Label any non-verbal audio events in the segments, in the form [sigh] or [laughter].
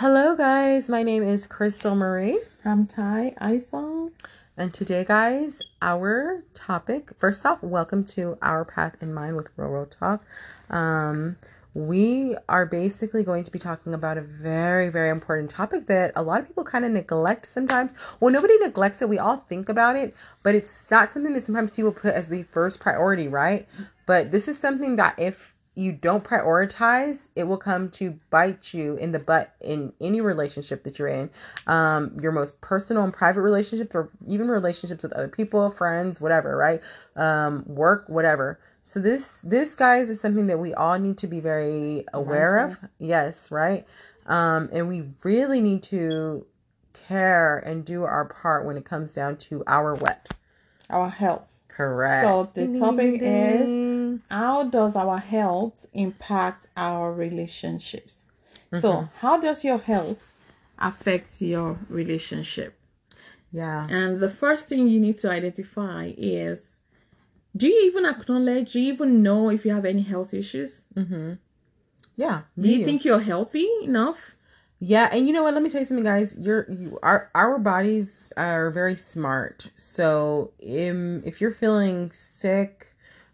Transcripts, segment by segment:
Hello, guys. My name is Krystal Marie. I'm Ty Isong. And today, guys, our topic first off, welcome to Our Path in Mind with Real World Talk. Um, we are basically going to be talking about a very, very important topic that a lot of people kind of neglect sometimes. Well, nobody neglects it. We all think about it, but it's not something that sometimes people put as the first priority, right? But this is something that if you don't prioritize, it will come to bite you in the butt in any relationship that you're in. Um, your most personal and private relationships, or even relationships with other people, friends, whatever, right? Um, work, whatever. So this, this guys is something that we all need to be very aware of. Yes, right. Um, and we really need to care and do our part when it comes down to our what? Our health. Correct. So the topic is how does our health impact our relationships? Mm-hmm. So how does your health affect your relationship? yeah. And the first thing you need to identify is do you even acknowledge, do you even know if you have any health issues? Mm-hmm. Yeah. Do you think you're healthy enough? Yeah, and you know what? Let me tell you something, guys. You're you our our bodies are very smart. So, um, if you're feeling sick,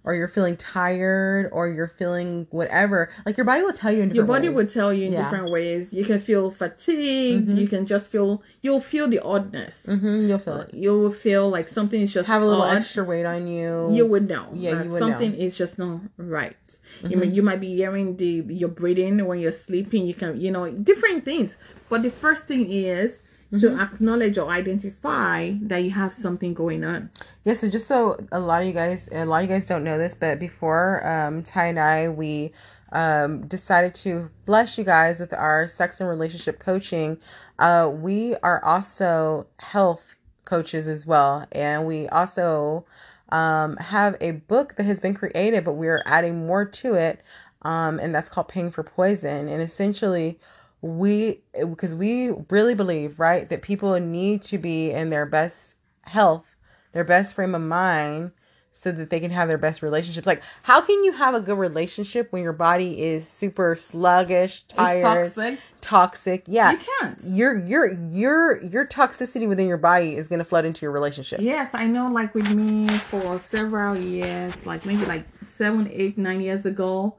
or you're feeling tired, or you're feeling whatever, like your body will tell you in Your body ways. will tell you in Yeah. different ways. You can feel fatigued. You can just feel, you'll feel the oddness. Mm-hmm, you'll feel it. You will feel like something is just Have a little odd. extra weight on you. you would know Yeah, you would know. Mm-hmm. something is just not right. You mean you might be hearing the your breathing when you're sleeping. You can you know different things. But the first thing is to Mm-hmm. acknowledge or identify that you have something going on. Yeah, so just so a lot of you guys, a lot of you guys don't know this, but before um, Ty and I, we um, decided to bless you guys with our sex and relationship coaching. Uh, we are also health coaches as well, and we also um, have a book that has been created, but we are adding more to it, um, and that's called Paying for Poison. And essentially, we because we really believe right that people need to be in their best health their best frame of mind so that they can have their best relationships like how can you have a good relationship when your body is super sluggish tired toxic. toxic yeah You can't. your your your your toxicity within your body is going to flood into your relationship Yes, I know. Like with me, for several years, like maybe like seven, eight, nine years ago,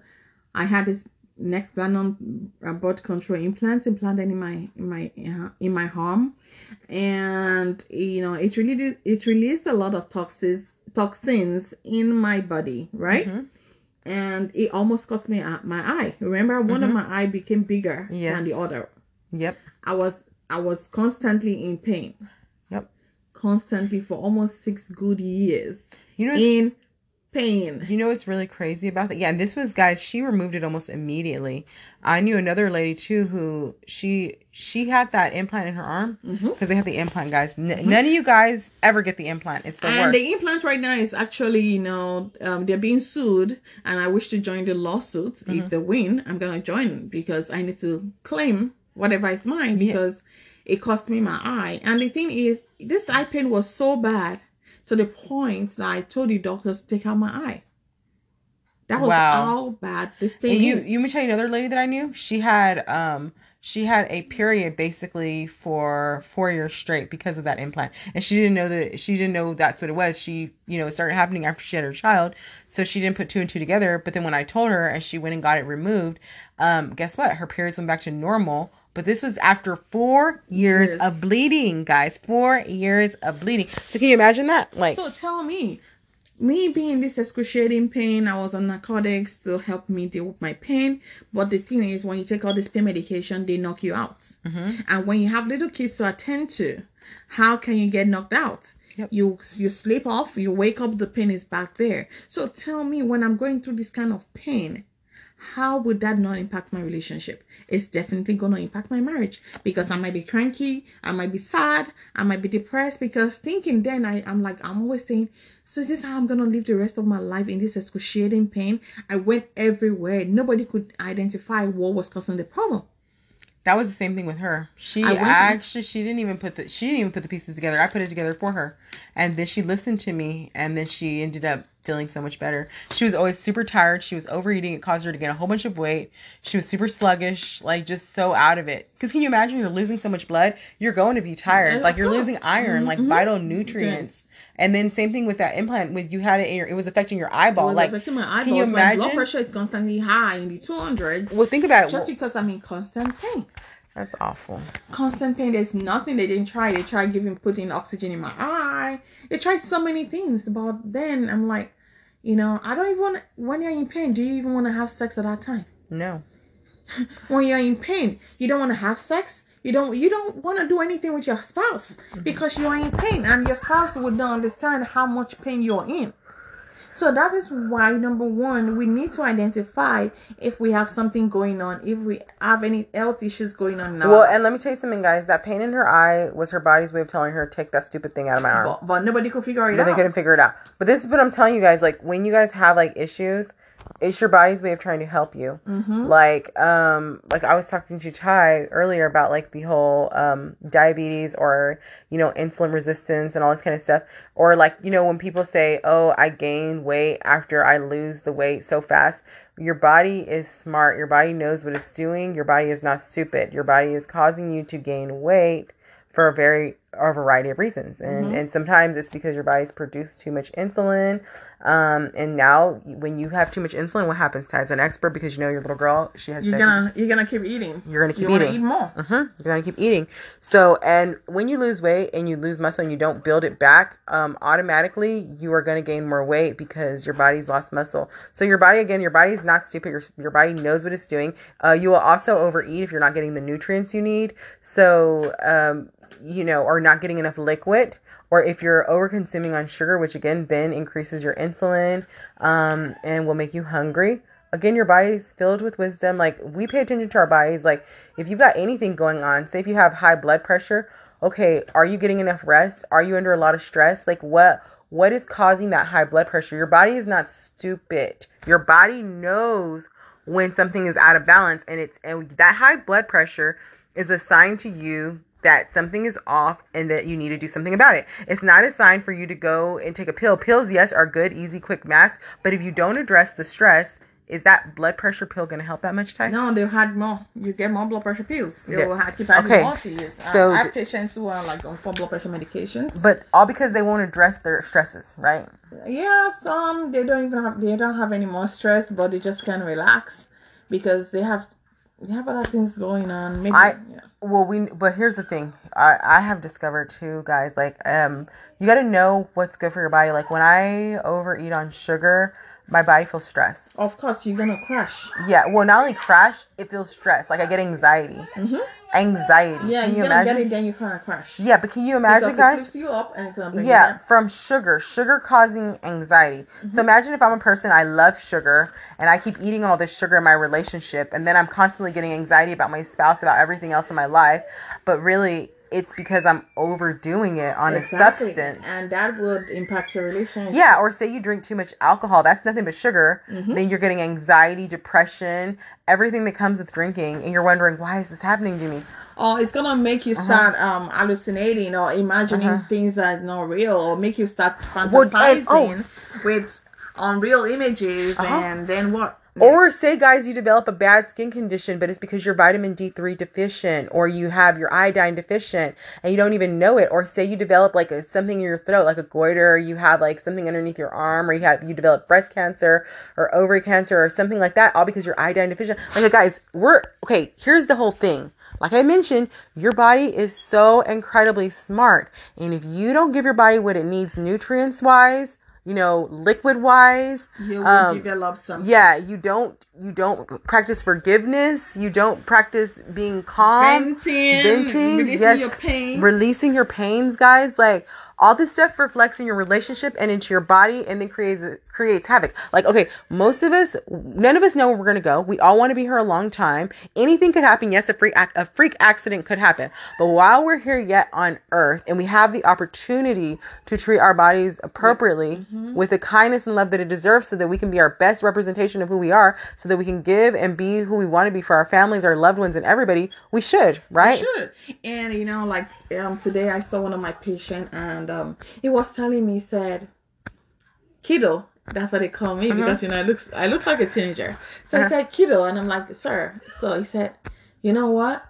I had this Nexplanon uh, birth control implants implanted in my in my in my arm, and you know it really did, it released a lot of toxins toxins in my body, right? Mm-hmm. And it almost cost me uh, my eye. Remember, one of my eye became bigger Mm-hmm. Yes. than the other. yep I was I was constantly in pain yep constantly for almost six good years you know in pain. You know what's really crazy about that? Yeah, and this was guys, she removed it almost immediately. I knew another lady too who she she had that implant in her arm because they have the implant, guys. N- None of you guys ever get the implant. It's the And worst. the implant right now is actually, you know, um, they're being sued, and I wish to join the lawsuit. Mm-hmm. If they win, I'm gonna join because I need to claim whatever is mine because it cost me my eye. And the thing is, this eye pain was so bad to the point that I told the doctors to take out my eye. That was Wow. how bad this pain and you is. you me tell you another lady that I knew. She had um she had a period basically for four years straight because of that implant, and she didn't know that she didn't know that's what it was. She you know it started happening after she had her child, so she didn't put two and two together. But then when I told her and she went and got it removed, um, guess what? Her periods went back to normal. But this was after four years, Years. of bleeding, guys. Four years of bleeding. So can you imagine that? Like, So tell me, me being this excruciating pain, I was on narcotics to help me deal with my pain. But the thing is, when you take all this pain medication, they knock you out. Mm-hmm. And when you have little kids to attend to, how can you get knocked out? Yep. You you sleep off, you wake up, the pain is back there. So tell me, when I'm going through this kind of pain, how would that not impact my relationship? It's definitely going to impact my marriage because I might be cranky, I might be sad, I might be depressed because thinking then I, I'm like, I'm always saying, so this is how I'm going to live the rest of my life in this excruciating pain? I went everywhere. Nobody could identify what was causing the problem. That was the same thing with her. She went to- actually she didn't even put the she didn't even put the pieces together. I put it together for her, and then she listened to me, and then she ended up feeling so much better. She was always super tired. She was overeating. It caused her to gain a whole bunch of weight. She was super sluggish, like just so out of it. Because can you imagine you're losing so much blood? You're going to be tired. Like you're losing iron, like Mhm. vital nutrients. And then same thing with that implant. With you had it, in your, it was affecting your It eyeball. was like, affecting my eyeballs. can you my blood pressure is constantly high in the 200s. well, think about it. Just because I'm in constant pain. That's awful. Constant pain. There's nothing they didn't try. They tried giving putting oxygen in my eye. They tried so many things. But then I'm like, you know, I don't even want. When you're in pain, do you even want to have sex at that time? No. [laughs] when you're in pain you don't want to have sex you don't you don't want to do anything with your spouse because you are in pain and your spouse would not understand how much pain you're in so that is why number one we need to identify if we have something going on if we have any health issues going on now Well, and let me tell you something, guys. That pain in her eye was her body's way of telling her, take that stupid thing out of my arm. but, but nobody could figure it out. but they couldn't figure it out. But this is what I'm telling you guys. Like when you guys have like issues, it's your body's way of trying to help you. Mm-hmm. Like um, like I was talking to Ty earlier about like the whole um diabetes or you know insulin resistance and all this kind of stuff. Or like you know when people say, oh, I gain weight after I lose the weight so fast. Your body is smart. Your body knows what it's doing. Your body is not stupid. Your body is causing you to gain weight for a very a variety of reasons and Mm-hmm. and sometimes it's because your body's produced too much insulin um and now when you have too much insulin what happens Ty? as an expert because you know your little girl she has you're gonna you're gonna keep eating You're gonna keep you eating. eat more hmm You're gonna keep eating. So, and when you lose weight and you lose muscle and you don't build it back, um, automatically you are gonna gain more weight because your body's lost muscle. So your body, again, your body is not stupid. Your your body knows what it's doing. Uh, you will also overeat if you're not getting the nutrients you need. So, um, you know, or not getting enough liquid. Or if you're over consuming on sugar, which again then increases your insulin um, and will make you hungry. Again your body's filled with wisdom. Like we pay attention to our bodies. Like if you've got anything going on say if you have high blood pressure okay are you getting enough rest? Are you under a lot of stress? Like what what is causing that high blood pressure? Your body is not stupid. Your body knows when something is out of balance and it's and that high blood pressure is a sign to you that something is off and that you need to do something about it. It's not a sign for you to go and take a pill. Pills, yes, are good, easy, quick mass, but if you don't address the stress, is that blood pressure pill going to help that much time? No, they'll add more. You get more blood pressure pills. They Yeah. will have, keep adding Okay. more to you. So So I have patients who are like on four blood pressure medications. But all because they won't address their stresses, right? Yeah, some they don't even have they don't have any more stress, but they just can relax because they have they have other things going on. Maybe I yeah. well we but here's the thing. I I have discovered too guys like um you got to know what's good for your body. Like when I overeat on sugar, my body feels stressed. of course you're gonna crash. Yeah, well not only crash, it feels stressed. Like I get anxiety. Mhm. Anxiety. Yeah, can you you're gonna imagine? get it, then you kind of crash. Yeah, but can you imagine because it guys? lifts you up and it's gonna bring you Yeah, from sugar, sugar causing anxiety. So imagine if I'm a person I love sugar and I keep eating all this sugar in my relationship and then I'm constantly getting anxiety about my spouse, about everything else in my life, but really it's because I'm overdoing it on Exactly. a substance. and that would impact your relationship. Yeah, or say you drink too much alcohol, that's nothing but sugar. Mm-hmm. Then you're getting anxiety, depression, everything that comes with drinking, and you're wondering, why is this happening to me? or it's gonna make you Uh-huh. start um hallucinating or imagining things that are not real or make you start Well, and- fantasizing oh. with unreal images Uh-huh. and then what Or say, guys, you develop a bad skin condition, but it's because you're vitamin D3 deficient, or you have your iodine deficient, and you don't even know it. Or say you develop like a, something in your throat, like a goiter, you have like something underneath your arm, or you have you develop breast cancer or ovary cancer or something like that, all because you're iodine deficient. Like, guys, we're okay. Here's the whole thing. Like I mentioned, your body is so incredibly smart, and if you don't give your body what it needs, nutrients wise, you know, liquid wise, you um, develop some. yeah you don't you don't practice forgiveness. You don't practice being calm venting, venting. Releasing yes your pain releasing your pains guys. Like all this stuff reflects in your relationship and into your body and then creates creates havoc. Like okay most of us none of us know where we're gonna go. We all want to be here a long time. Anything could happen. Yes a freak ac- a freak accident could happen. But while we're here yet on earth and we have the opportunity to treat our bodies appropriately with the kindness and love that it deserves so that we can be our best representation of who we are so that we can give and be who we want to be for our families our loved ones and everybody we should right? should. And you know, like um today I saw one of my patients and um he was telling me he said kiddo That's what they call me Mhm. because you know I look I look like a teenager. So Uh-huh. he said kiddo, and I'm like, sir. So he said, you know what?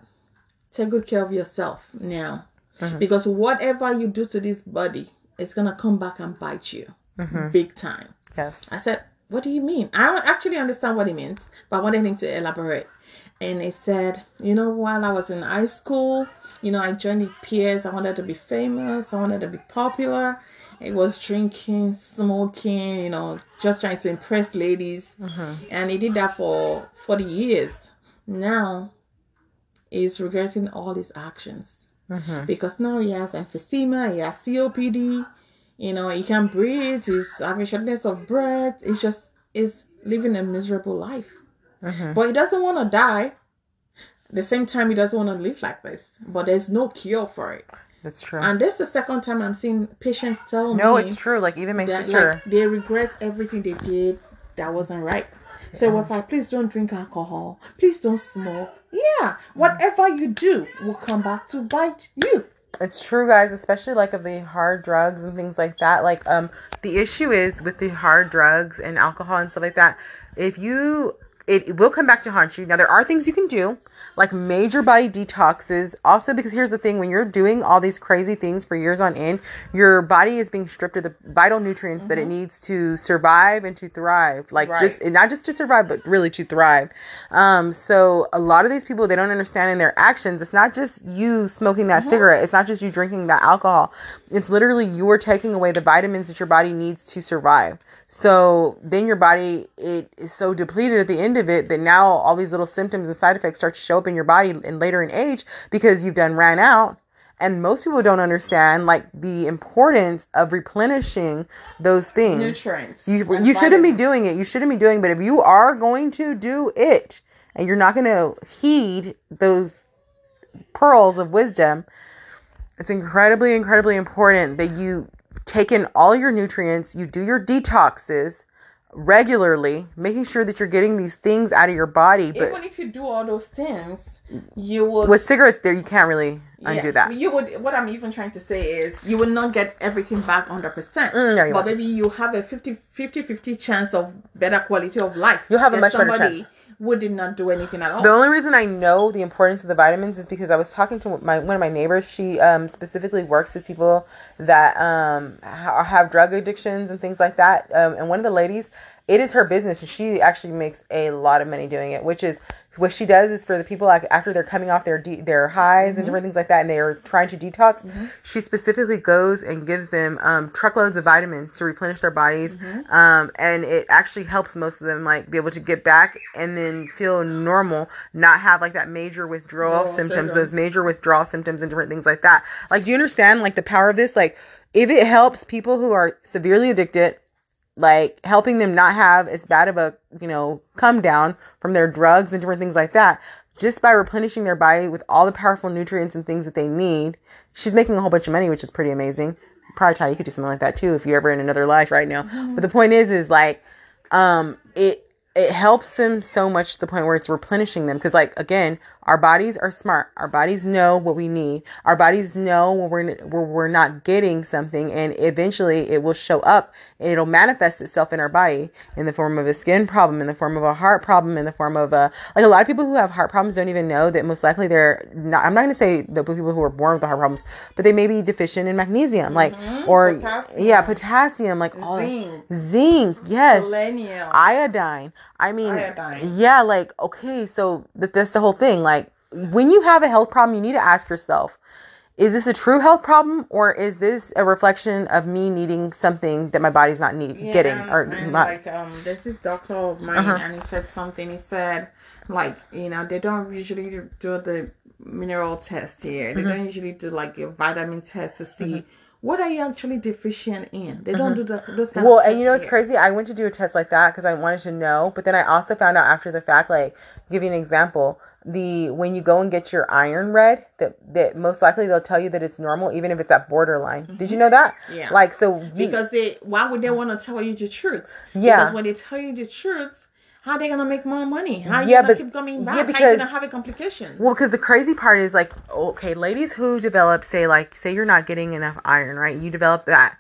Take good care of yourself now, Mhm. because whatever you do to this body, it's gonna come back and bite you Mhm. big time. Yes. I said, What do you mean? I don't actually understand what he means, but I wanted him to elaborate. And he said, You know, while I was in high school, you know, I joined the peers. I wanted to be famous, I wanted to be popular. It was drinking, smoking, you know, just trying to impress ladies. Mhm. And he did that for 40 years. Now, he's regretting all his actions Mhm. because now he has emphysema, he has COPD, you know, he can't breathe, he's having shortness of breath, he's just is living a miserable life. Mhm. But he doesn't want to die. At the same time, he doesn't want to live like this. But there's no cure for it. That's true. And this is the second time I'm seeing patients tell No, me No, it's true. Like even my that sister. like they regret everything they did that wasn't right. So it was like, please don't drink alcohol. Please don't smoke. Yeah, whatever you do will come back to bite you. It's true, guys, especially like of the hard drugs and things like that. Like, um, the issue is with the hard drugs and alcohol and stuff like that. If you, it, will come back to haunt you. Now, there are things you can do, like major body detoxes. Also, because here's the thing: when you're doing all these crazy things for years on end, your body is being stripped of the vital nutrients that it needs to survive and to thrive. Like, Right. just and not just to survive, but really to thrive. Um, so a lot of these people they don't understand in their actions. It's not just you smoking that cigarette. It's not just you drinking that alcohol. It's literally you're taking away the vitamins that your body needs to survive. So then your body it is so depleted at the end of it that now all these little symptoms and side effects start to show up in your body and later in age because you've done ran out. And most people don't understand like the importance of replenishing those things. Nutrients. You you shouldn't be doing it. You shouldn't be doing. But if you are going to do it, and you're not going to heed those pearls of wisdom, it's incredibly, incredibly important that you take in all your nutrients. You do your detoxes regularly, making sure that you're getting these things out of your body. But Even if you do all those things, you will with cigarettes, there you can't really undo Yeah, that. You would. What I'm even trying to say is, you will not get everything back hundred percent. Mm, yeah, but won't. maybe you have a 50, 50 50 chance of better quality of life. You'll have a much better somebody chance. Who did not do anything at all. The only reason I know the importance of the vitamins is because I was talking to my one of my neighbors. She um, specifically works with people that um, ha- have drug addictions and things like that. Um, and one of the ladies, it is her business, and she actually makes a lot of money doing it. Which is what she does is for the people like after they're coming off their de- their highs and different things like that, and they are trying to detox. She specifically goes and gives them um, truckloads of vitamins to replenish their bodies, um, and it actually helps most of them like be able to get back and then feel normal, not have like that major withdrawal Withdrawal symptoms, those major withdrawal symptoms and different things like that. Like, do you understand like the power of this? Like, if it helps people who are severely addicted, like helping them not have as bad of a you know come down from their drugs and different things like that. Just by replenishing their body with all the powerful nutrients and things that they need she's making a whole bunch of money which is pretty amazing. Probably Ty, you could do something like that too if you're ever in another life right now. But the point is is like um it it helps them so much to the point where it's replenishing them. Because like again our bodies are smart our bodies know what we need our bodies know when we're where we're not getting something and eventually it will show up it'll manifest itself in our body in the form of a skin problem in the form of a heart problem in the form of a like a lot of people who have heart problems don't even know that most likely they're not i'm not going to say the people who are born with the heart problems but they may be deficient in magnesium like mm-hmm. or Potassium. yeah potassium like all Zinc. zinc yes Selenium. iodine. I mean, Iodine. yeah, like okay, so that that's the whole thing. Like when you have a health problem, you need to ask yourself, is this a true health problem or is this a reflection of me needing something that my body's not need, Yeah, getting or not? like um there's this doctor of mine Uh-huh. and he said something he said like you know they don't usually do the mineral test here Mm-hmm. they don't usually do like a vitamin test to see what are you actually deficient in they don't do the, those kind Mm-hmm. well, and you know it's crazy. I went to do a test like that because I wanted to know, but then I also found out after the fact. Like, give you an example: the when you go and get your iron read, that that most likely they'll tell you that it's normal, even if it's at borderline. Did you know that? Mm-hmm. Yeah. Like, so you, because they why would they want to tell you the truth Yeah. because when they tell you the truth how they gonna make more money how you Yeah, gonna but- keep coming yeah, back how you gonna have a complication Well, because the crazy part is like, okay, ladies who develop, say, like, say you're not getting enough iron, right? You develop that.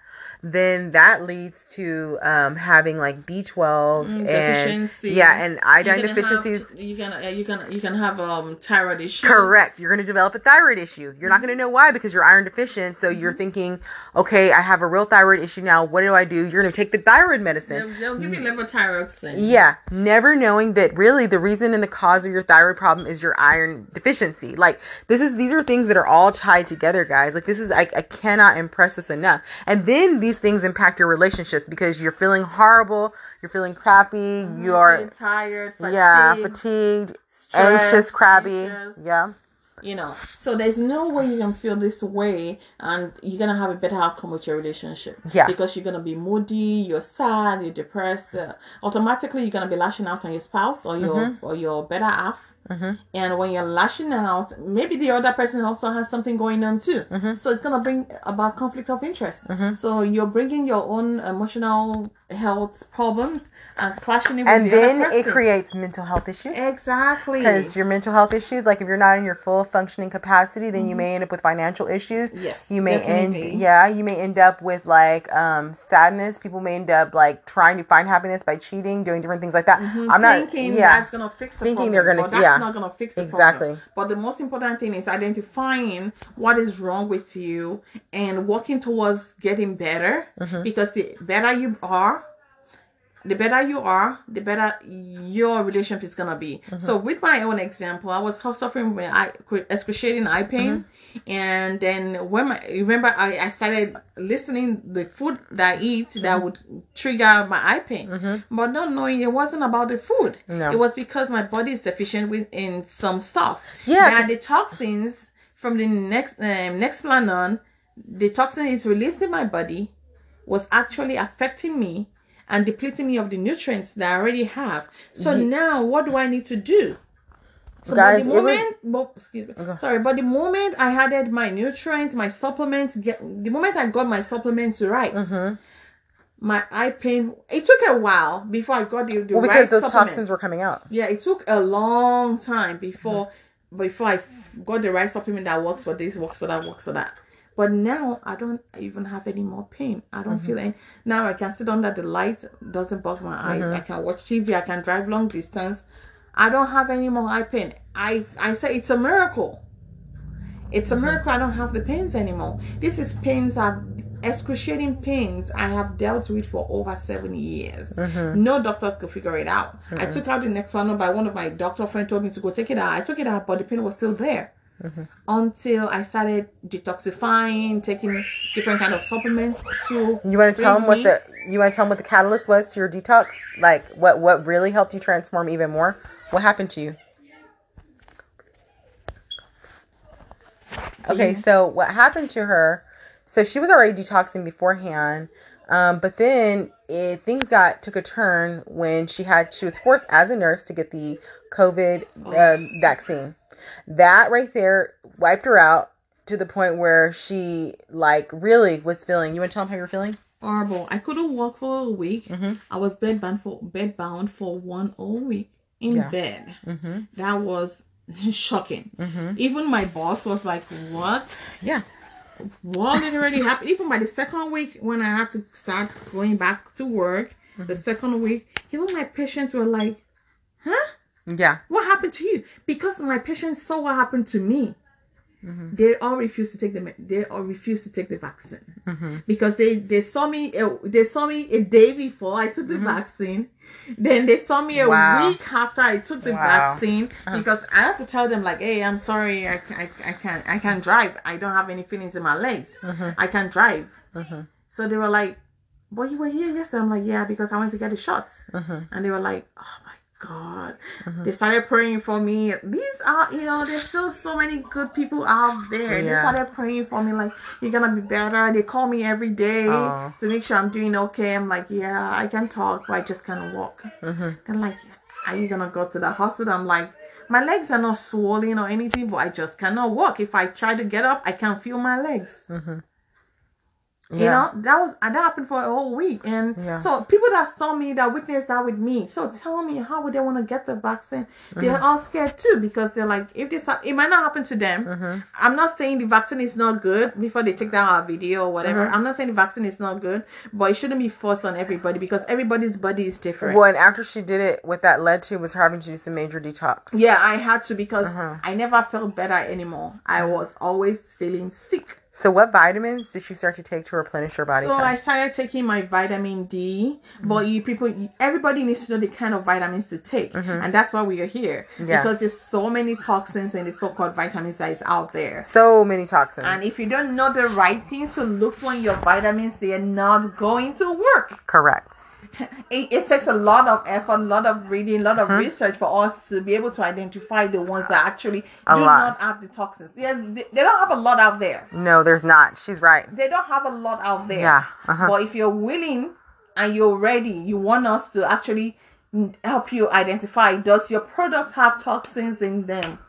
Then that leads to um, having like B12 Mm, and deficiency. yeah, and iodine deficiencies. Have, you can uh, you can you can have um thyroid issues. Correct. You're going to develop a thyroid issue. You're not going to know why because you're iron deficient. So you're thinking, okay, I have a real thyroid issue now. What do I do? You're going to take the thyroid medicine. They'll, they'll give you levothyroxine. Yeah, never knowing that really the reason and the cause of your thyroid problem is your iron deficiency. Like this is these are things that are all tied together, guys. Like this is I, I cannot impress this enough. And then these things impact your relationships because you're feeling horrible, you're feeling crappy, you're Feeling tired, fatigued, yeah, fatigued, anxious, crabby. anxious. Yeah. you know so there's no way you can feel this way and you're gonna have a better outcome with your relationship Yeah. because you're gonna be moody you're sad you're depressed uh, automatically you're gonna be lashing out on your spouse or your Mm-hmm. or your better half and when you're lashing out maybe the other person also has something going on too Mm-hmm. so it's gonna bring about conflict of interest so you're bringing your own emotional health problems and clashing it with the things. And then it creates mental health issues. exactly Because your mental health issues, like if you're not in your full functioning capacity, then you may end up with financial issues. Mm-hmm. Yes, You may definitely. end, yeah, you may end up with like um, sadness. People may end up like trying to find happiness by cheating, doing different things like that. I'm not, Mm-hmm. thinking yeah, that's gonna fix the Thinking problem. they're gonna- but yeah. Not gonna fix the Exactly. problem. But the most important thing is identifying what is wrong with you and working towards getting better. Mm-hmm. Because the better you are, the better you are, the better your relationship is gonna be. Mm-hmm. So, with my own example, I was suffering with eye, excruciating eye pain, Mm-hmm. And then when my remember I, I started listening the food that I eat Mm-hmm. that would trigger my eye pain, but not knowing it wasn't about the food. No. It was because my body is deficient with in some stuff. Yeah, Now the toxins from the next um, Nexplanon, the toxin is released in my body was actually affecting me and depleting me of the nutrients that I already have. So now what do I need to do? So Guys, but the was- moment, well, excuse me, sorry, but the moment I added my nutrients, my supplements, get the moment I got my supplements right, Mm-hmm. my eye pain. It took a while before I got the, the well, right because those toxins were coming out. Yeah, it took a long time before Mm-hmm. before I got the right supplement that works for this, works for that, works for that. But now I don't even have any more pain. I don't Mm-hmm. feel any. Now I can sit under the light, doesn't bug my eyes. Mm-hmm. I can watch TV. I can drive long distance. I don't have any more eye pain. I I say it's a miracle. It's a miracle I don't have the pains anymore. This is pains I've excruciating pains I have dealt with for over seven years. Mm-hmm. No doctors could figure it out. I took out the next one by one of my doctor friend told me to go take it out. I took it out, but the pain was still there. Mm-hmm. Until I started detoxifying, taking different kind of supplements to You want to tell them what me- the you want to tell them what the catalyst was to your detox? Like what what really helped you transform even more? What happened to you? Okay, so what happened to her? So she was already detoxing beforehand, um, but then it, things got took a turn when she had she was forced as a nurse to get the COVID um vaccine. That right there wiped her out to the point where she like really was feeling. You want to tell them how you're feeling? horrible. I couldn't walk for a week. Mm-hmm. I was bed bound for bed bound for one whole week in Yeah. bed. Mm-hmm. That was [laughs] shocking. Mm-hmm. Even my boss was like, "What? Yeah. What did already happen?" Even by the second week, when I had to start going back to work, Mm-hmm. the second week, even my patients were like, "Huh? Yeah. What happened to you?" Because my patients saw what happened to me. Mm-hmm. They all refused to take the they all refused to take the vaccine Mm-hmm. because they they saw me uh, they saw me a day before I took the vaccine. Then they saw me a Mm-hmm. Wow. week after I took the Wow. Uh-huh. vaccine because I have to tell them like, hey, I'm sorry, I, I, I can't I can't drive. I don't have any feelings in my legs. Mm-hmm. I can't drive. Mm-hmm. So they were like, but you were here yesterday. I'm like, yeah, because I went to get the shots. Mm-hmm. And they were like, oh God. They started praying for me. These are, you know, there's still so many good people out there. They started praying for me, like, you're going to be better. They call me every day Aw. to make sure I'm doing okay. I'm like, yeah, I can talk, but I just can't walk. Mm-hmm. They're like, are you to go to the hospital? I'm like, my legs are not swollen or anything, but I just cannot walk. If I try to get up, I can't feel my legs. Mm-hmm. You know, that was that happened for a whole week. And Yeah. so people that saw me that witnessed that with me. So tell me how would they want to get the vaccine? They're Mm-hmm. all scared too because they're like, if this hap- it might not happen to them. Mm-hmm. I'm not saying the vaccine is not good before they take down our video or whatever. Mm-hmm. I'm not saying the vaccine is not good, but it shouldn't be forced on everybody because everybody's body is different. Well, and after she did it, what that led to was having to do some major detox. Yeah, I had to because Uh-huh. I never felt better anymore. I was always feeling sick. So, what vitamins did she start to take to replenish her body So type? I started taking my vitamin D, mm-hmm. but you people, everybody needs to know the kind of vitamins to take, mm-hmm. and that's why we are here Yeah. because there's so many toxins in the so-called vitamins that is out there. so many toxins. And if you don't know the right things to look for in your vitamins, they are not going to work. Correct. It, it takes a lot of effort, a lot of reading, a lot Mm-hmm. of research for us to be able to identify the ones that actually A do lot. not have the toxins. They, they don't have a lot out there. No, there's not. She's right. They don't have a lot out there. Yeah, uh-huh. But if you're willing and you're ready, you want us to actually help you identify does your product have toxins in them?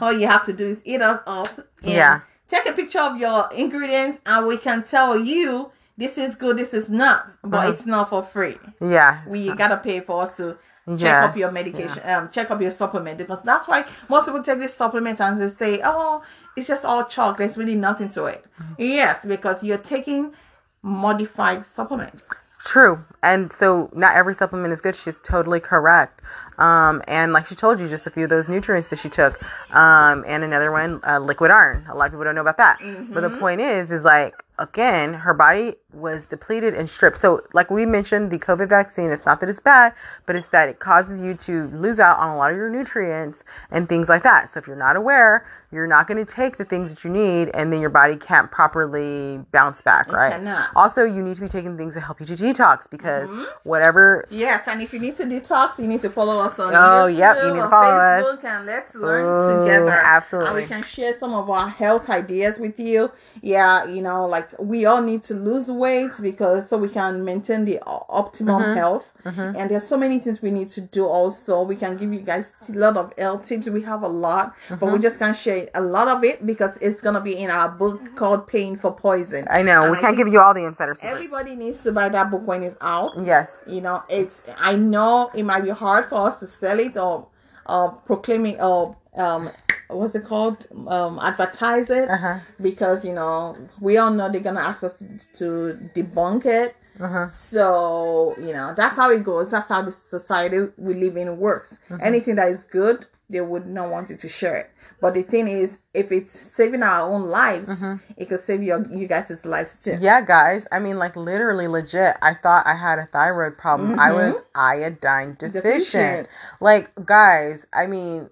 All you have to do is eat us up. and Mm-hmm. Yeah. Take a picture of your ingredients and we can tell you this is good, this is not. But Uh-huh. it's not for free. Yeah. We gotta pay for us to check Yes, up your medication, um, check up your supplement because that's why most people take this supplement and they say, "Oh, it's just all chalk. There's really nothing to it." Mm-hmm. Yes, because you're taking modified supplements. True. And so not every supplement is good. She's totally correct. Um, and like she told you, just a few of those nutrients that she took. Um, and another one, uh, liquid iron. A lot of people don't know about that. But the point is, is like, again, her body was depleted and stripped. So like we mentioned, the COVID vaccine, it's not that it's bad, but it's that it causes you to lose out on a lot of your nutrients and things like that. So if you're not aware, you're not going to take the things that you need and then your body can't properly bounce back, right? cannot. Also, you need to be taking things that help you to detox because mm-hmm. whatever. Yes, and if you need to detox, you need to follow us on Oh, YouTube, yep, you need to follow us. Facebook, and let's learn Oh, together. absolutely. and we can share some of our health ideas with you. Yeah, you know, like we all need to lose weight because so we can maintain the optimum Mm-hmm. health. And there's so many things we need to do. Also, we can give you guys a lot of health tips. We have a lot, but Mm-hmm. we just can't share a lot of it because it's gonna be in our book called pain for Poison." I know And we I can't give you all the insider secrets. Everybody needs to buy that book when it's out Yes. you know it's i know it might be hard for us to sell it or or proclaim it or um what's it called um advertise it Uh-huh. because you know we all know they're gonna ask us to, to debunk it Uh-huh. so you know that's how it goes that's how the society we live in works anything that is good they would not want you to share it but the thing is if it's saving our own lives it could save your you guys' lives too Yeah, guys. I mean, like literally, legit. I thought I had a thyroid problem. I was iodine deficient. Deficient. Like, guys. I mean,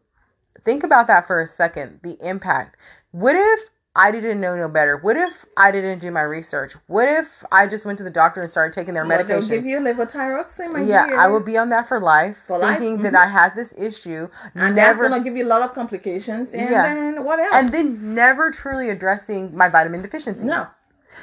think about that for a second. The impact. What if I didn't know no better? What if I didn't do my research? What if I just went to the doctor and started taking their Well, they'll give you levothyroxine my yeah, dear. I would be on that for life, For life, thinking that mm-hmm. I had this issue, and never, that's gonna give you a lot of complications. And Yeah. then what else? and then never truly addressing my vitamin deficiency. no,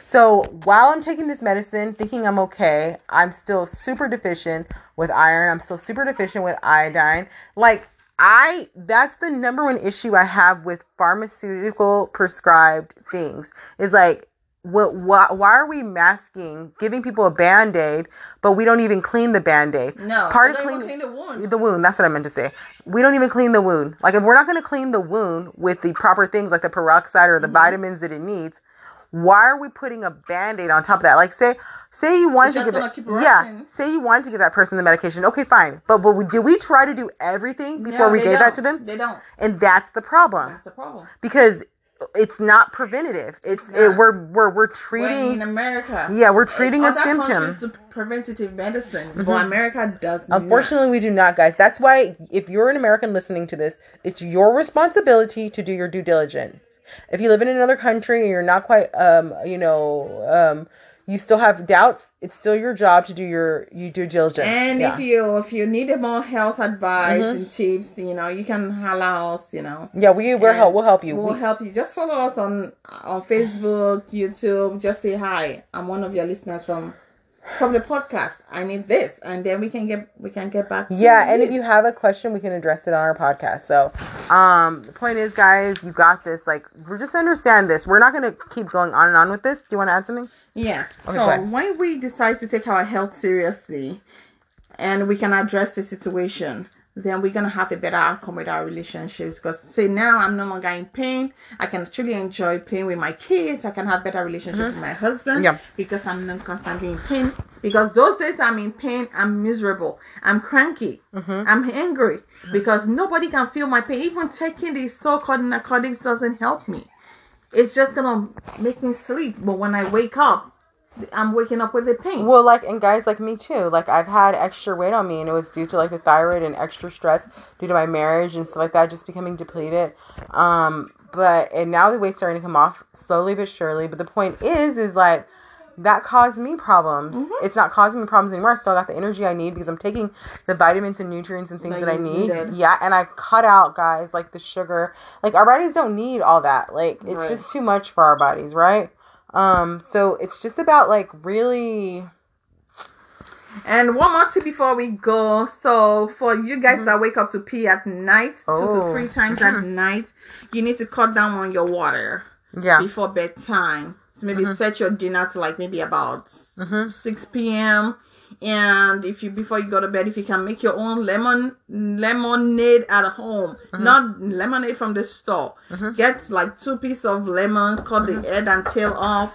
So while I'm taking this medicine, thinking I'm okay, I'm still super deficient with iron. I'm still super deficient with iodine. Like I, that's the number one issue I have with pharmaceutical prescribed things. Is like, what? Why, why are we masking, giving people a band aid, but we don't even clean the band aid? no. part of don't even clean clean the wound. the wound. That's what I meant to say. We don't even clean the wound. Like if we're not going to clean the wound with the proper things like the peroxide or the Mm-hmm. vitamins that it needs, why are we putting a band-aid on top of that? Like say say you It's to give keep yeah, say you wanted to give that person the medication. Okay, fine. But but we, did we try to do everything before No, we gave that don't. to them? They don't. And that's the problem That's the problem. because it's not preventative. It's, It's it, not. we're we're we're When in treating America, yeah we're treating a other symptom. Mm-hmm. do preventative medicine, but America does not. Unfortunately, we do not, guys. That's why if you're an American listening to this, it's your responsibility to do your due diligence. If you live in another country and you're not quite, um, you know, um, you still have doubts, it's still your job to do your you due diligence. And yeah. if you if you need more health advice Mm-hmm. and tips, you know, you can holler us. You know, yeah, we we're help. We'll help you. We'll We- help you. Just follow us on on Facebook, YouTube. Just say hi. I'm one of your listeners from from the podcast. I need this, and then we can get we can get back. to Yeah, and if you have a question, we can address it on our podcast. So, um, the point is, guys, you got this. Like, we're just understand this. We're not gonna keep going on and on with this. Do you want to add something? Yes. Okay, so when we decide to take our health seriously and we can address the situation, then we're gonna have a better outcome with our relationships. Because say now I'm no longer in pain, I can actually enjoy playing with my kids. I can have better relationship with my husband. Mm-hmm. Yeah. Because I'm not constantly in pain. Because those days I'm in pain, I'm miserable. I'm cranky. Mm-hmm. I'm angry. Because nobody can feel my pain. Even taking these so-called narcotics doesn't help me it's just gonna make me sleep. But when I wake up, I'm waking up with the pain. Well, like, and guys like me too. Like, I've had extra weight on me, and it was due to like the thyroid and extra stress due to my marriage and stuff like that, just becoming depleted. Um, but and now the weight's starting to come off slowly but surely. But the point is, is like that caused me problems. It's not causing me problems anymore. I still got the energy I need because I'm taking the vitamins and nutrients and things That that, I need. needed. Yeah, and I've cut out guys like the sugar. Like our bodies don't need all that. Like it's Right. just too much for our bodies, right? Um, so it's just about like really And one more tip before we go. So for you guys that wake up to pee at night, two Mm-hmm. Oh. to three times at [laughs] night, you need to cut down on your water yeah. before bedtime. So maybe set your dinner to like maybe about Mhm. six p.m. And if you before you go to bed, if you can make your own lemon lemonade at home, mm-hmm. not lemonade from the store. Mm-hmm. Get like two pieces of lemon, cut the mm-hmm. head and tail off.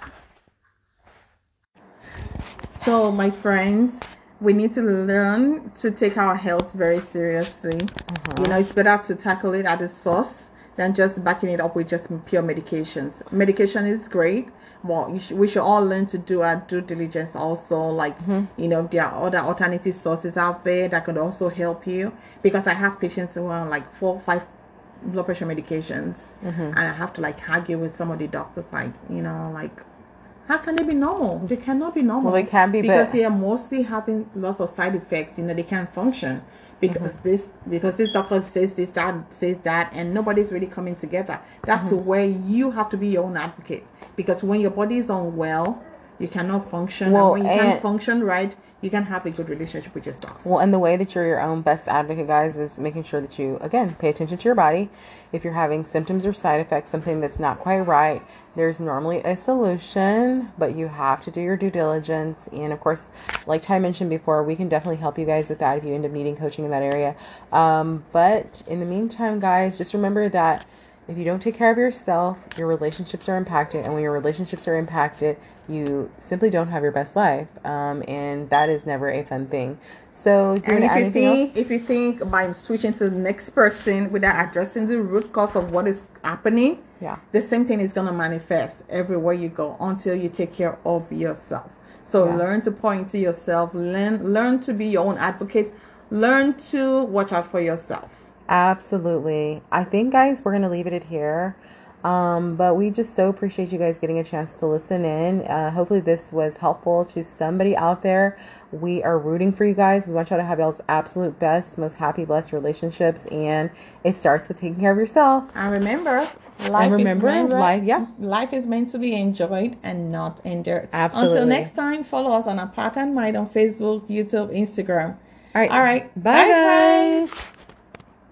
So my friends, we need to learn to take our health very seriously. You know, it's better to tackle it at the source than just backing it up with just pure medications. Medication is great. Well, you should, we should all learn to do our due diligence also. Like, mm-hmm. you know, there are other alternative sources out there that could also help you. Because I have patients who are on like four, five blood pressure medications, mm-hmm. and I have to like argue with some of the doctors, like, you know, like, how can they be normal? They cannot be normal. Well, they can be, because but- they are mostly having lots of side effects. You know, they can't function because mm-hmm. this because this doctor says this, that says that, and nobody's really coming together. That's where you have to be your own advocate because when your body is unwell, you cannot function. Well, and when you can't function right, you can have a good relationship with your spouse. Well, and the way that you're your own best advocate, guys, is making sure that you, again, pay attention to your body. If you're having symptoms or side effects, something that's not quite right, there's normally a solution, but you have to do your due diligence. And of course, like Ty mentioned before, we can definitely help you guys with that if you end up needing coaching in that area. Um, but in the meantime, guys, just remember that if you don't take care of yourself, your relationships are impacted. And when your relationships are impacted, you simply don't have your best life. Um, and that is never a fun thing. So, do you and if you think else? if you think by switching to the next person without addressing the root cause of what is happening, Yeah. the same thing is gonna manifest everywhere you go until you take care of yourself. So Yeah. learn to point to yourself, learn learn to be your own advocate, learn to watch out for yourself. Absolutely. I think, guys, we're going to leave it at here. Um, but we just so appreciate you guys getting a chance to listen in. Uh, hopefully, this was helpful to somebody out there. We are rooting for you guys. We want y'all to have y'all's absolute best, most happy, blessed relationships. And it starts with taking care of yourself. And remember, life remember, is meant, life- yeah. life is meant to be enjoyed and not endured. Absolutely. Until next time, follow us on Apart and Mind on Facebook, YouTube, Instagram. All right. All right. Bye, guys.